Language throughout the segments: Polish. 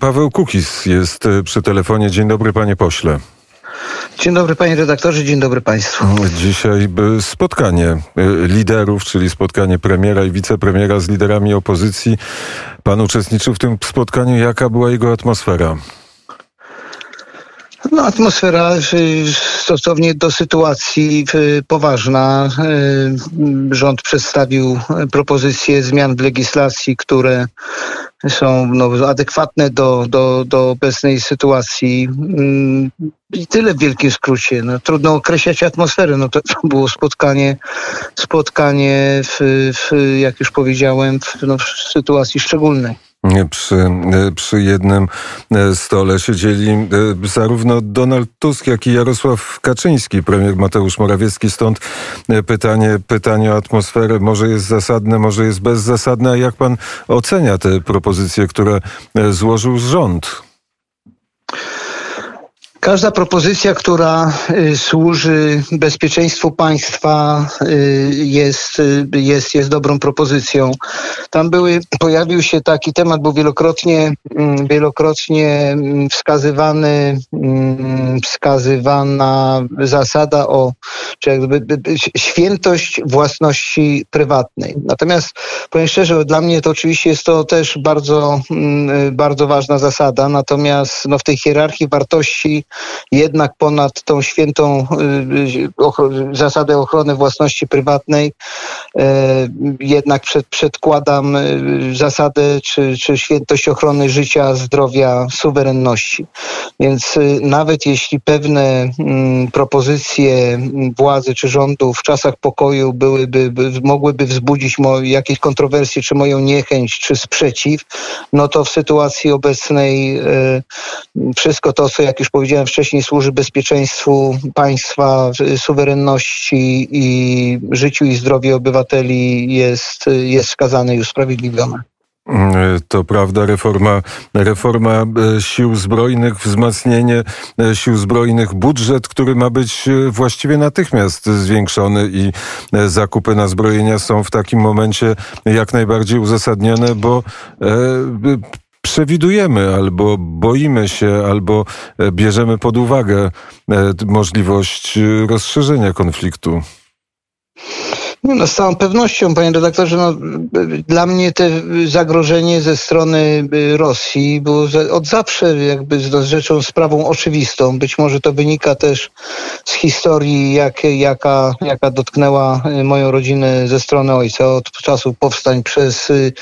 Paweł Kukis jest e, przy telefonie. Dzień dobry, panie pośle. Dzień dobry panie redaktorze, dzień dobry państwu. Dzisiaj spotkanie e, liderów, czyli spotkanie premiera i wicepremiera z liderami opozycji. Pan uczestniczył w tym spotkaniu. Jaka była jego atmosfera? No, atmosfera stosownie do sytuacji poważna. E, rząd przedstawił propozycje zmian w legislacji, które są no, adekwatne do, do, do obecnej sytuacji. I tyle w wielkim skrócie. No, trudno określać atmosferę. No, to było spotkanie, spotkanie w, w, jak już powiedziałem, w, no, w sytuacji szczególnej przy, przy jednym e, stole siedzieli e, zarówno Donald Tusk, jak i Jarosław Kaczyński, premier Mateusz Morawiecki. Stąd e, pytanie, pytanie o atmosferę. Może jest zasadne, może jest bezzasadne. A jak pan ocenia te propozycje, które złożył rząd? Każda propozycja, która y, służy bezpieczeństwu państwa y, jest, y, jest, jest dobrą propozycją. Tam były, pojawił się taki temat, był wielokrotnie, mm, wielokrotnie mm, wskazywany, mm, wskazywana zasada o czy jakby świętość własności prywatnej. Natomiast powiem szczerze, dla mnie to oczywiście jest to też bardzo, bardzo ważna zasada, natomiast no, w tej hierarchii wartości jednak ponad tą świętą y, y, zasadę ochrony własności prywatnej e, jednak przed, przedkładam y, zasadę czy, czy świętość ochrony życia, zdrowia, suwerenności. Więc nawet jeśli pewne mm, propozycje władzy czy rządu w czasach pokoju byłyby, mogłyby wzbudzić jakieś kontrowersje, czy moją niechęć, czy sprzeciw, no to w sytuacji obecnej wszystko to, co jak już powiedziałem wcześniej służy bezpieczeństwu państwa, suwerenności i życiu i zdrowiu obywateli jest, jest skazane i usprawiedliwione. To prawda, reforma, reforma e, sił zbrojnych, wzmacnienie e, sił zbrojnych, budżet, który ma być e, właściwie natychmiast zwiększony i zakupy na zbrojenia są w takim momencie jak najbardziej uzasadnione, bo przewidujemy, albo boimy się, albo e, bierzemy pod uwagę e, możliwość e, rozszerzenia konfliktu. No, z całą pewnością, panie redaktorze, no, dla mnie to zagrożenie ze strony y, Rosji było od zawsze jakby rzeczą, sprawą oczywistą. Być może to wynika też z historii, jak, jaka, jaka dotknęła y, moją rodzinę ze strony ojca od czasu powstań przez, y,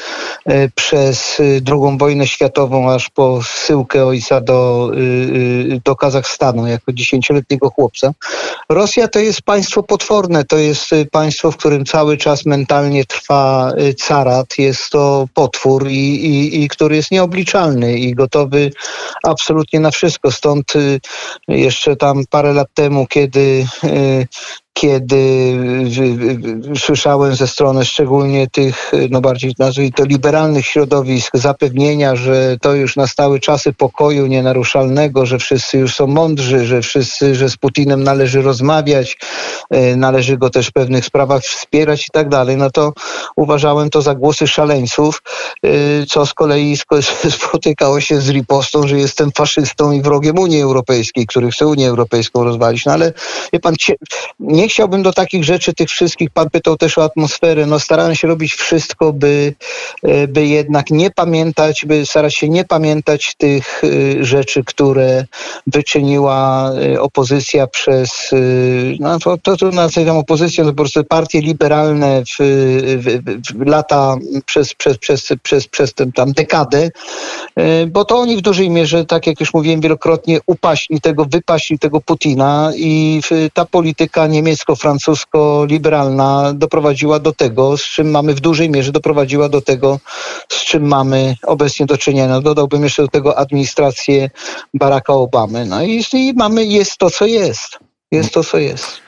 przez II wojnę światową, aż po syłkę ojca do, do Kazachstanu jako dziesięcioletniego chłopca. Rosja to jest państwo potworne, to jest państwo, w którym cały czas mentalnie trwa y, carat. Jest to potwór, i, i, i który jest nieobliczalny i gotowy absolutnie na wszystko. Stąd y, jeszcze tam parę lat temu, kiedy y, kiedy słyszałem ze strony szczególnie tych, no bardziej nazwijmy to liberalnych środowisk, zapewnienia, że to już nastały czasy pokoju nienaruszalnego, że wszyscy już są mądrzy, że wszyscy, że z Putinem należy rozmawiać, e, należy go też w pewnych sprawach wspierać i tak dalej, no to uważałem to za głosy szaleńców, e, co z kolei spotykało się z ripostą, że jestem faszystą i wrogiem Unii Europejskiej, który chce Unię Europejską rozwalić. No ale wie pan, nie nie chciałbym do takich rzeczy, tych wszystkich, pan pytał też o atmosferę, no starałem się robić wszystko, by, e, by jednak nie pamiętać, by starać się nie pamiętać tych e, rzeczy, które wyczyniła e, opozycja przez, no to, to, to nazywam opozycją, to po prostu partie liberalne w, w, w lata, przez, przez, przez, przez, przez tę tam dekadę, bo to oni w dużej mierze, tak jak już mówiłem wielokrotnie, upaśni tego, wypaśni tego Putina i ta polityka niemiecka niemiecko-francusko-liberalna doprowadziła do tego, z czym mamy w dużej mierze doprowadziła do tego, z czym mamy obecnie do czynienia. Dodałbym jeszcze do tego administrację Baracka Obamy. No i, i mamy, jest to, co jest. Jest to, co jest.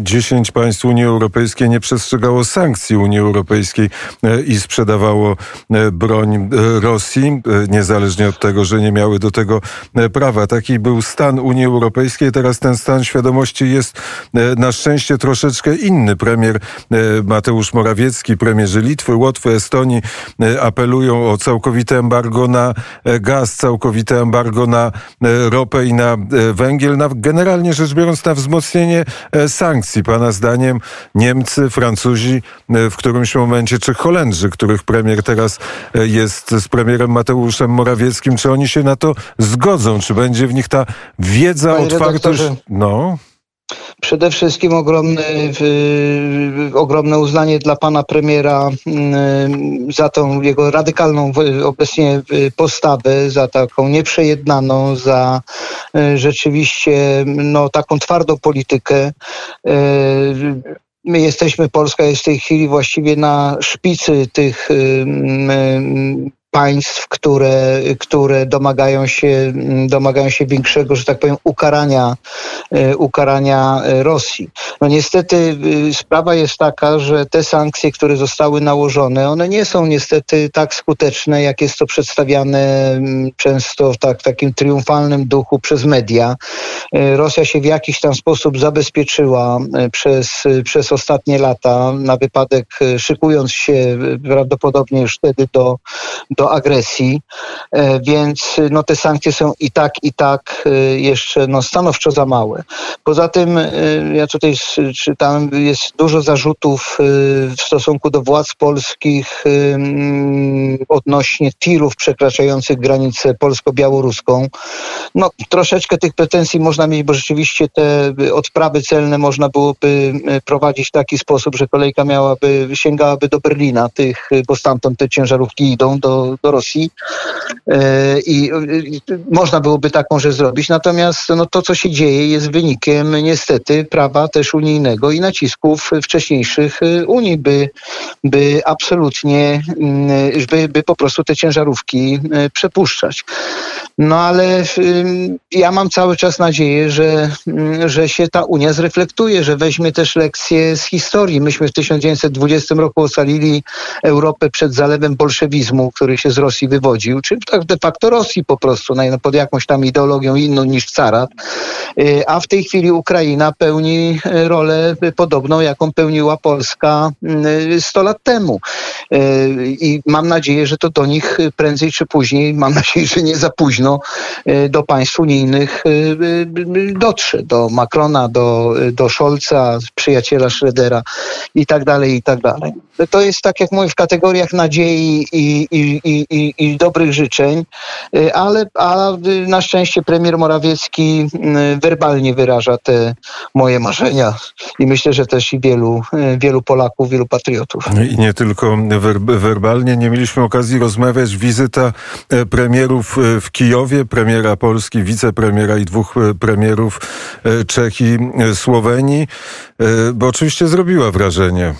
10 państw Unii Europejskiej nie przestrzegało sankcji Unii Europejskiej i sprzedawało broń Rosji, niezależnie od tego, że nie miały do tego prawa. Taki był stan Unii Europejskiej. Teraz ten stan świadomości jest na szczęście troszeczkę inny. Premier Mateusz Morawiecki, premierzy Litwy, Łotwy, Estonii apelują o całkowite embargo na gaz, całkowite embargo na ropę i na węgiel, na, generalnie rzecz biorąc na wzmocnienie sankcji. Pana zdaniem Niemcy, Francuzi w którymś momencie, czy Holendrzy, których premier teraz jest z premierem Mateuszem Morawieckim, czy oni się na to zgodzą? Czy będzie w nich ta wiedza, Panie otwartość? No. Przede wszystkim ogromne, ogromne uznanie dla pana premiera mm, za tą jego radykalną obecnie postawę, za taką nieprzejednaną, za e, rzeczywiście no, taką twardą politykę. E, my jesteśmy, Polska jest w tej chwili właściwie na szpicy tych państw, które, które domagają, się, domagają się większego, że tak powiem, ukarania, e, ukarania Rosji. No niestety y, sprawa jest taka, że te sankcje, które zostały nałożone, one nie są niestety tak skuteczne, jak jest to przedstawiane mm, często w tak, takim triumfalnym duchu przez media. E, Rosja się w jakiś tam sposób zabezpieczyła e, przez, przez ostatnie lata na wypadek, szykując się prawdopodobnie już wtedy do, do do agresji, e, więc no, te sankcje są i tak, i tak e, jeszcze no, stanowczo za małe. Poza tym, e, ja tutaj czytam, jest dużo zarzutów w stosunku do władz polskich odnośnie tirów przekraczających granicę polsko-białoruską. No, troszeczkę tych pretensji można mieć, bo rzeczywiście te odprawy celne można byłoby prowadzić w taki sposób, że kolejka miałaby, sięgałaby do Berlina, tych, bo stamtąd te ciężarówki idą do, do, Rosji e, i można byłoby taką rzecz zrobić. Natomiast no, to, co się dzieje, jest wynikiem niestety prawa też unijnego i nacisków wcześniejszych e, Unii, by, by absolutnie, mm, by, by po prostu te ciężarówki e, przepuszczać. No ale ja mam cały czas nadzieję, że, że się ta Unia zreflektuje, że weźmie też lekcje z historii. Myśmy w 1920 roku ocalili Europę przed zalewem bolszewizmu, który się z Rosji wywodził, czy tak de facto Rosji po prostu, pod jakąś tam ideologią inną niż carat. Y, a w tej chwili Ukraina pełni y, rolę podobną, jaką pełniła Polska 100 y, lat temu. I mam nadzieję, że to do nich prędzej czy później, mam nadzieję, że nie za późno, do państw unijnych dotrze. Do Macrona, do, do Scholza, przyjaciela Schrödera i tak dalej, i tak dalej. To jest tak jak mówię w kategoriach nadziei i, i, i, i, dobrych życzeń, ale a na szczęście premier Morawiecki werbalnie wyraża te moje marzenia i myślę, że też i wielu, y, wielu Polaków, wielu patriotów. I nie tylko werbalnie, nie mieliśmy okazji rozmawiać. Wizyta e, premierów e, w Kijowie, premiera Polski, wicepremiera i dwóch e, premierów Czech i Słowenii, bo oczywiście zrobiła wrażenie.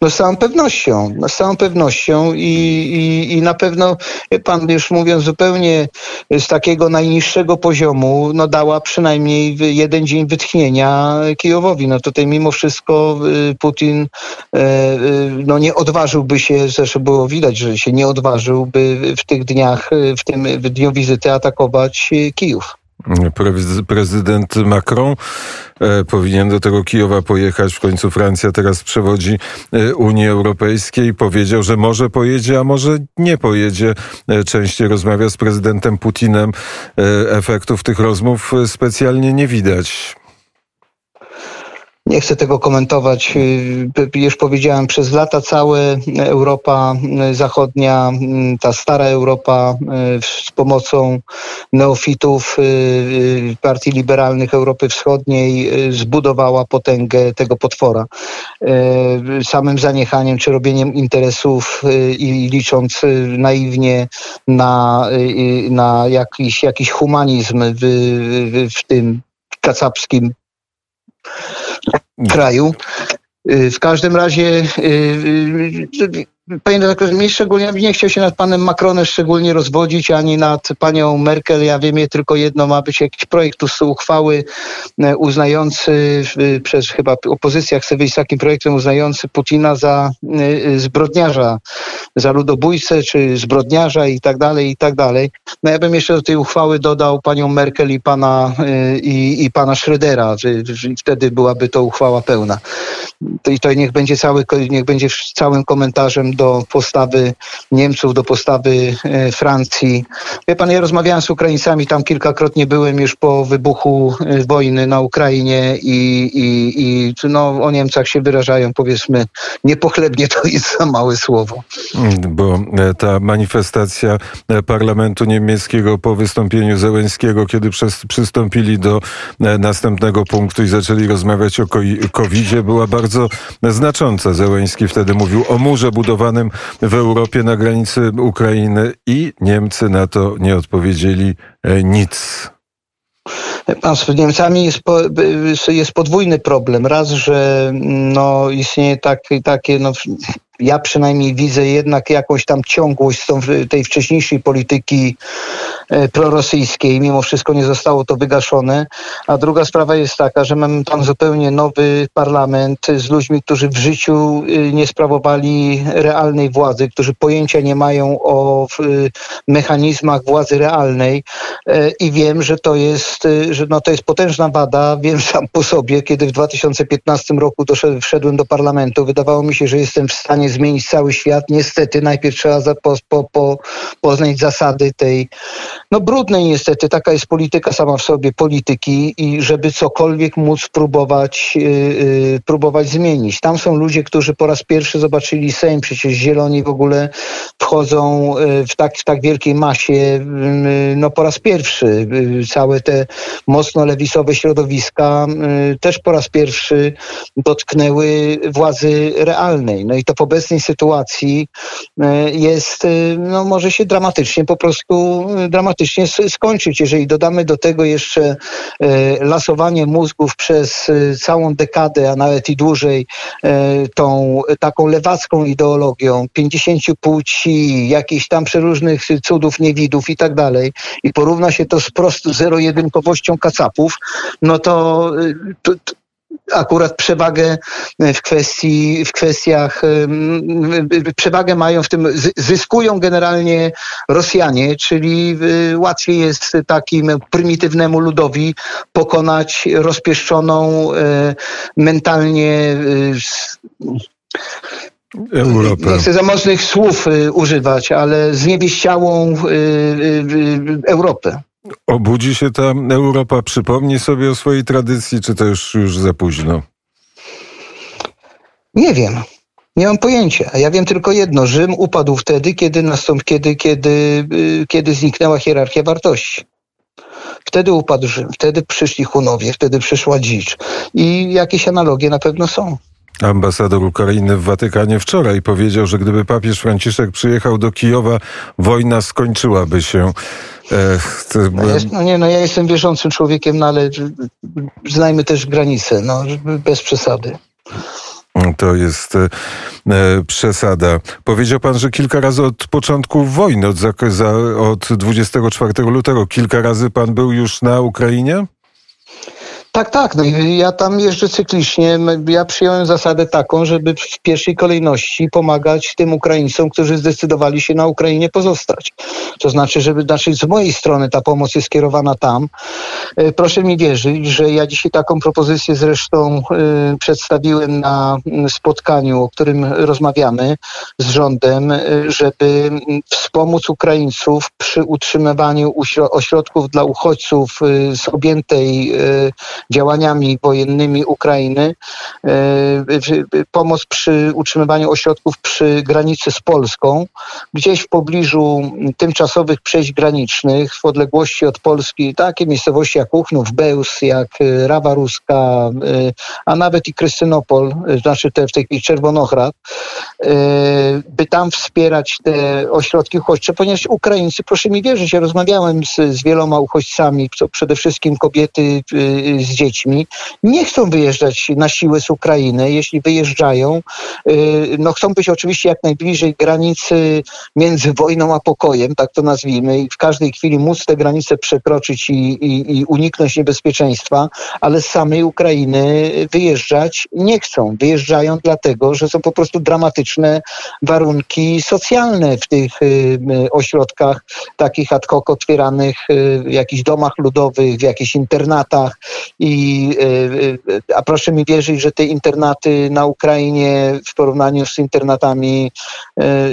No z całą pewnością, no z całą pewnością i, i, i na pewno pan już mówiąc zupełnie z takiego najniższego poziomu, no dała przynajmniej jeden dzień wytchnienia Kijowowi. No tutaj mimo wszystko y, Putin y, y, no nie odważyłby się, zresztą było widać, że się nie odważyłby w tych dniach, w tym w dniu wizyty atakować Kijów. Prezydent Macron e, powinien do tego Kijowa pojechać. W końcu Francja teraz przewodzi e, Unii Europejskiej. Powiedział, że może pojedzie, a może nie pojedzie. E, częściej rozmawia z prezydentem Putinem. Efektów tych rozmów specjalnie nie widać. Nie chcę tego komentować. Y, już powiedziałem, przez lata całe Europa Zachodnia, y, ta stara Europa y, z pomocą neofitów partii liberalnych Europy Wschodniej zbudowała potęgę tego potwora. Samym zaniechaniem czy robieniem interesów i licząc naiwnie na, na jakiś, jakiś humanizm w, w, w tym kacapskim kraju. Y, w każdym razie y, y, panie redaktorze, mnie szczególnie, nie chciał się nad panem Macronem szczególnie rozwodzić, ani nad panią Merkel. Ja wiem je tylko jedno, ma być jakiś projekt uchwały e, uznający, przez chyba opozycja chce wyjść z takim projektem uznający Putina za e, zbrodniarza, za ludobójcę, czy zbrodniarza i tak dalej, i tak dalej. No ja bym jeszcze do tej uchwały dodał panią Merkel i pana, i, i pana Schrödera. Wtedy byłaby to uchwała pełna. I to niech będzie cały, niech będzie całym komentarzem do postawy Niemców, do postawy e, Francji. Wie pan, ja rozmawiałem z Ukraińcami, tam kilkakrotnie byłem już po wybuchu e, wojny na Ukrainie i, i, i no, o Niemcach się wyrażają, powiedzmy, niepochlebnie to jest za małe słowo. Bo e, ta manifestacja parlamentu niemieckiego po wystąpieniu Zełenskiego, kiedy przystąpili do następnego punktu i zaczęli rozmawiać o COVID-zie, była bardzo znacząca. Zełenski wtedy mówił o murze budowanym w Europie na granicy Ukrainy i Niemcy na to nie odpowiedzieli e, nic. Pan z Niemcami jest, po, jest podwójny problem. Raz, że no, istnieje tak, takie no, ja przynajmniej widzę jednak jakąś tam ciągłość tej wcześniejszej polityki e, prorosyjskiej. Mimo wszystko nie zostało to wygaszone. A druga sprawa jest taka, że mamy tam zupełnie nowy parlament z ludźmi, którzy w życiu e, nie sprawowali realnej władzy, którzy pojęcia nie mają o mechanizmach władzy realnej. E, I wiem, że to jest, że no to jest potężna wada. Wiem sam po sobie, kiedy w 2015 roku doszedłem, wszedłem do parlamentu, wydawało mi się, że jestem w stanie zmienić cały świat. Niestety najpierw trzeba po, po, po, poznać zasady tej, no brudnej niestety, taka jest polityka sama w sobie, polityki i żeby cokolwiek móc próbować, yy, próbować zmienić. Tam są ludzie, którzy po raz pierwszy zobaczyli Sejm, przecież zieloni w ogóle wchodzą y, w tak, w tak wielkiej masie, yy, no po raz pierwszy. Y, całe te mocno lewicowe środowiska y, też po raz pierwszy dotknęły władzy realnej. No i to po obecnej sytuacji e, jest, e, no może się dramatycznie po prostu e, dramatycznie skończyć. Jeżeli dodamy do tego jeszcze lasowanie mózgów przez całą dekadę, a nawet i dłużej, tą taką lewacką ideologią, 50 płci, jakichś tam przeróżnych cudów, niewidów i tak dalej, i porówna się to z prostu zero-jedynkowością kacapów, no to, to, akurat przewagę w kwestii, w kwestiach, przewagę mają w tym, zyskują generalnie Rosjanie, czyli y, łatwiej jest takim prymitywnemu ludowi pokonać rozpieszczoną mentalnie Europę. Nie chcę za mocnych słów używać, ale zniewieściałą Europę. Obudzi się ta Europa, przypomni sobie o swojej tradycji, czy to już, już za późno? Nie wiem. Nie mam pojęcia. Ja wiem tylko jedno. Rzym upadł wtedy, kiedy, nastąp, kiedy, kiedy, y, kiedy zniknęła hierarchia wartości. Wtedy upadł Rzym, wtedy przyszli Hunowie, wtedy przyszła dzicz. I jakieś analogie na pewno są. Ambasador Ukrainy w Watykanie wczoraj powiedział, że gdyby papież Franciszek przyjechał do Kijowa, wojna skończyłaby się. no, jest, no nie, no ja jestem wierzącym człowiekiem, no ale znajmy też granice, no bez przesady. To jest e, przesada. Powiedział pan, że kilka razy od początku wojny, od, za, od 24 lutego, kilka razy pan był już na Ukrainie? Tak, tak. No ja tam jeżdżę cyklicznie. Ja przyjąłem zasadę taką, żeby w pierwszej kolejności pomagać tym Ukraińcom, którzy zdecydowali się na Ukrainie pozostać. To znaczy, żeby znaczy z mojej strony ta pomoc jest skierowana tam. E, proszę mi wierzyć, że ja dzisiaj taką propozycję zresztą y, przedstawiłem na spotkaniu, o którym rozmawiamy z rządem, y, żeby wspomóc Ukraińców przy utrzymywaniu ośrodków dla uchodźców z objętej działaniami wojennymi Ukrainy, e, pomoc przy utrzymywaniu ośrodków przy granicy z Polską, gdzieś w pobliżu tymczasowych przejść granicznych w odległości od Polski, takie miejscowości jak Uchnów, Bełs, jak e, Rawa Ruska, e, a nawet i Krystynopol, znaczy te, w tej chwili Czerwonochrad, by tam wspierać te ośrodki uchodźcze, ponieważ Ukraińcy, proszę mi wierzyć, ja rozmawiałem z, z wieloma uchodźcami, przede wszystkim kobiety z z dziećmi, nie chcą wyjeżdżać na siłę z Ukrainy. Jeśli wyjeżdżają, no chcą być oczywiście jak najbliżej granicy między wojną a pokojem, tak to nazwijmy, i w każdej chwili móc te granice przekroczyć i, i, i uniknąć niebezpieczeństwa, ale z samej Ukrainy wyjeżdżać nie chcą. Wyjeżdżają dlatego, że są po prostu dramatyczne warunki socjalne w tych y, ośrodkach takich ad hoc otwieranych, y, w jakichś domach ludowych, w jakichś internatach. I, y, a proszę mi wierzyć, że te internaty na Ukrainie w porównaniu z internatami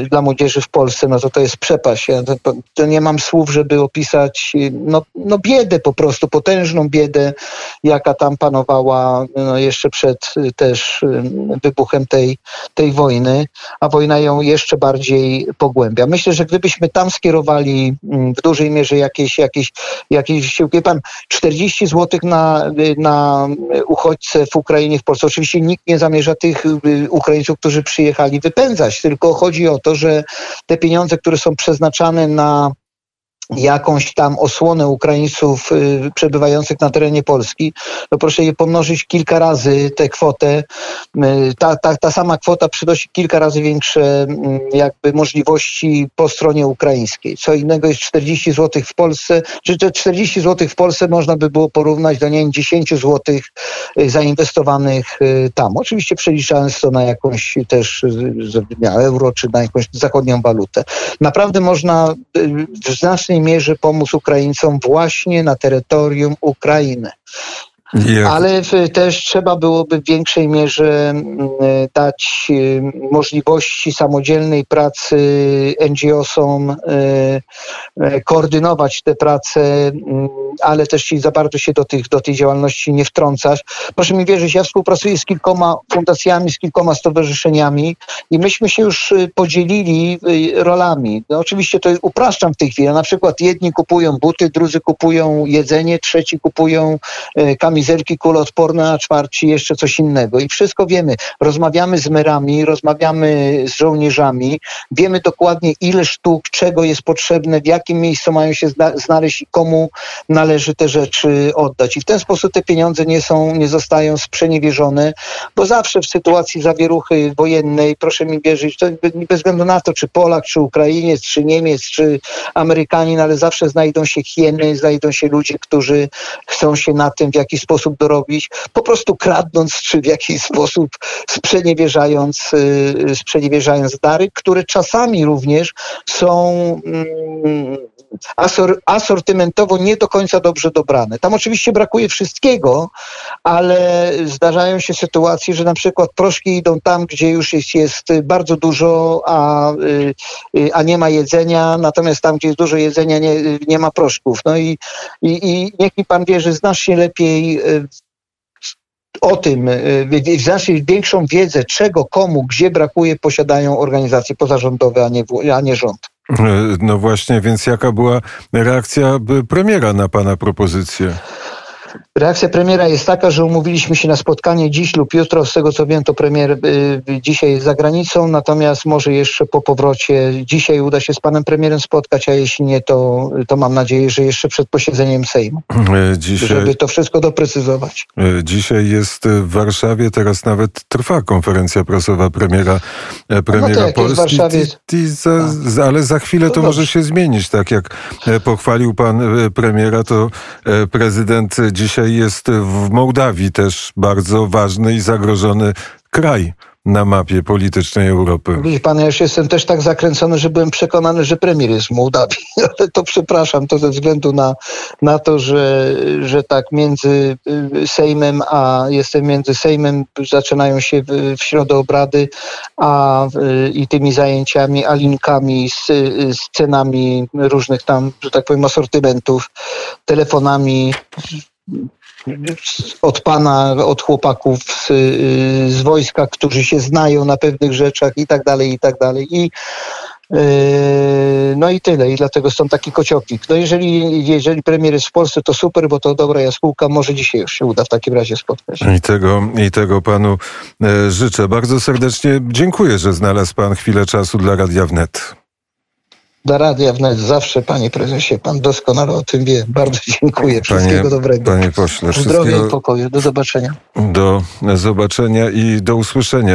dla młodzieży w Polsce, no to to jest przepaść. Ja to, to nie mam słów, żeby opisać no, no biedę po prostu, potężną biedę, jaka tam panowała no, jeszcze przed też wybuchem tej, tej wojny, a wojna ją jeszcze bardziej pogłębia. Myślę, że gdybyśmy tam skierowali w dużej mierze jakieś, jakieś, jakieś pan 40 zł na, na uchodźcę w Ukrainie, w Polsce. Oczywiście nikt nie zamierza tych y, Ukraińców, którzy przyjechali wypędzać, tylko chodzi o to, że te pieniądze, które są przeznaczane na jakąś tam osłonę Ukraińców y, przebywających na terenie Polski, to proszę je pomnożyć kilka razy tę kwotę. Y, ta, ta, ta sama kwota przynosi kilka razy większe mm, jakby możliwości po stronie ukraińskiej. Co innego jest 40 zł w Polsce, czy te 40 zł w Polsce można by było porównać do nie wiem, 10 zł y, zainwestowanych tam. Oczywiście przeliczając to na jakąś też euro, czy na jakąś zachodnią walutę. Naprawdę można w znacznej znacznej mierze pomóc Ukraińcom właśnie na terytorium Ukrainy. Ale też trzeba byłoby w większej mierze mm, dać y, możliwości samodzielnej pracy NGO-som, y, y, koordynować te prace, mm, ale też za bardzo się do, tych, do tej działalności nie wtrącać. Proszę mi wierzyć, ja współpracuję z kilkoma fundacjami, z kilkoma stowarzyszeniami i myśmy się już podzielili rolami. No oczywiście to upraszczam w tej chwili. Na przykład jedni kupują buty, drudzy kupują jedzenie, trzeci kupują kamizelki, kamizelki kuloodporne, a czwarci jeszcze coś innego. I wszystko wiemy. Rozmawiamy z merami, rozmawiamy z żołnierzami, wiemy dokładnie ile sztuk, czego jest potrzebne, w jakim miejscu mają się znaleźć i komu należy te rzeczy oddać. I w ten sposób te pieniądze nie są, nie zostają sprzeniewierzone, bo zawsze w sytuacji zawieruchy wojennej, proszę mi wierzyć, to bez względu na to, czy Polak, czy Ukrainiec, czy Niemiec, czy Amerykanin, ale zawsze znajdą się hieny, znajdą się ludzie, którzy chcą się na tym w jakiś sposób dorobić, po prostu kradnąc, czy w jakiś sposób sprzeniewierzając, y, sprzeniewierzając dary, które czasami również są mm, asor, asortymentowo nie do końca dobrze dobrane. Tam oczywiście brakuje wszystkiego, ale zdarzają się sytuacje, że na przykład proszki idą tam, gdzie już jest, jest bardzo dużo, a, y, a nie ma jedzenia, natomiast tam, gdzie jest dużo jedzenia, nie, nie ma proszków. No i, i, i niech mi pan wie, że znasz się lepiej y, o tym, y, znacznie większą wiedzę, czego, komu, gdzie brakuje, posiadają organizacje pozarządowe, a nie, a nie rząd. No właśnie, więc jaka była reakcja premiera na pana propozycję? Reakcja premiera jest taka, że umówiliśmy się na spotkanie dziś lub jutro. Z tego co wiem, to premier y, dzisiaj jest za granicą, natomiast może jeszcze po powrocie dzisiaj uda się z panem premierem spotkać, a jeśli nie, to, to mam nadzieję, że jeszcze przed posiedzeniem Sejmu. E, dzisiaj, żeby to wszystko doprecyzować. E, dzisiaj jest w Warszawie, teraz nawet trwa konferencja prasowa premiera, e, premiera no tak, Polski. Warszawie... za, ale za chwilę to, to może się zmienić. Tak jak pochwalił pan premiera, to prezydent dzisiaj jest w Mołdawii też bardzo ważny i zagrożony kraj na mapie politycznej Europy. Widzi pan, ja już jestem też tak zakręcony, że byłem przekonany, że premier jest w Mołdawii, ale to przepraszam, to ze względu na, na to, że, że tak między y, Sejmem, a jestem między Sejmem, zaczynają się w, w środę obrady, a i tymi zajęciami, a linkami z, z cenami różnych tam, że tak powiem, asortymentów, telefonami, od pana, od chłopaków z, z wojska, którzy się znają na pewnych rzeczach i tak dalej, i tak dalej. I yy, no i tyle. I dlatego są taki kocioknik. No jeżeli, jeżeli premier jest w Polsce, to super, bo to dobra jaskółka. Może dzisiaj już się uda w takim razie spotkać. I tego, i tego panu e, życzę. Bardzo serdecznie dziękuję, że znalazł pan chwilę czasu dla Radia Wnet. Dla Radia Wnet zawsze, panie prezesie, pan doskonale o tym wie. Bardzo dziękuję. Wszystkiego Panie, dobrego. panie pośle, Zdrowia i pokoju. Do zobaczenia. do zobaczenia i do usłyszenia.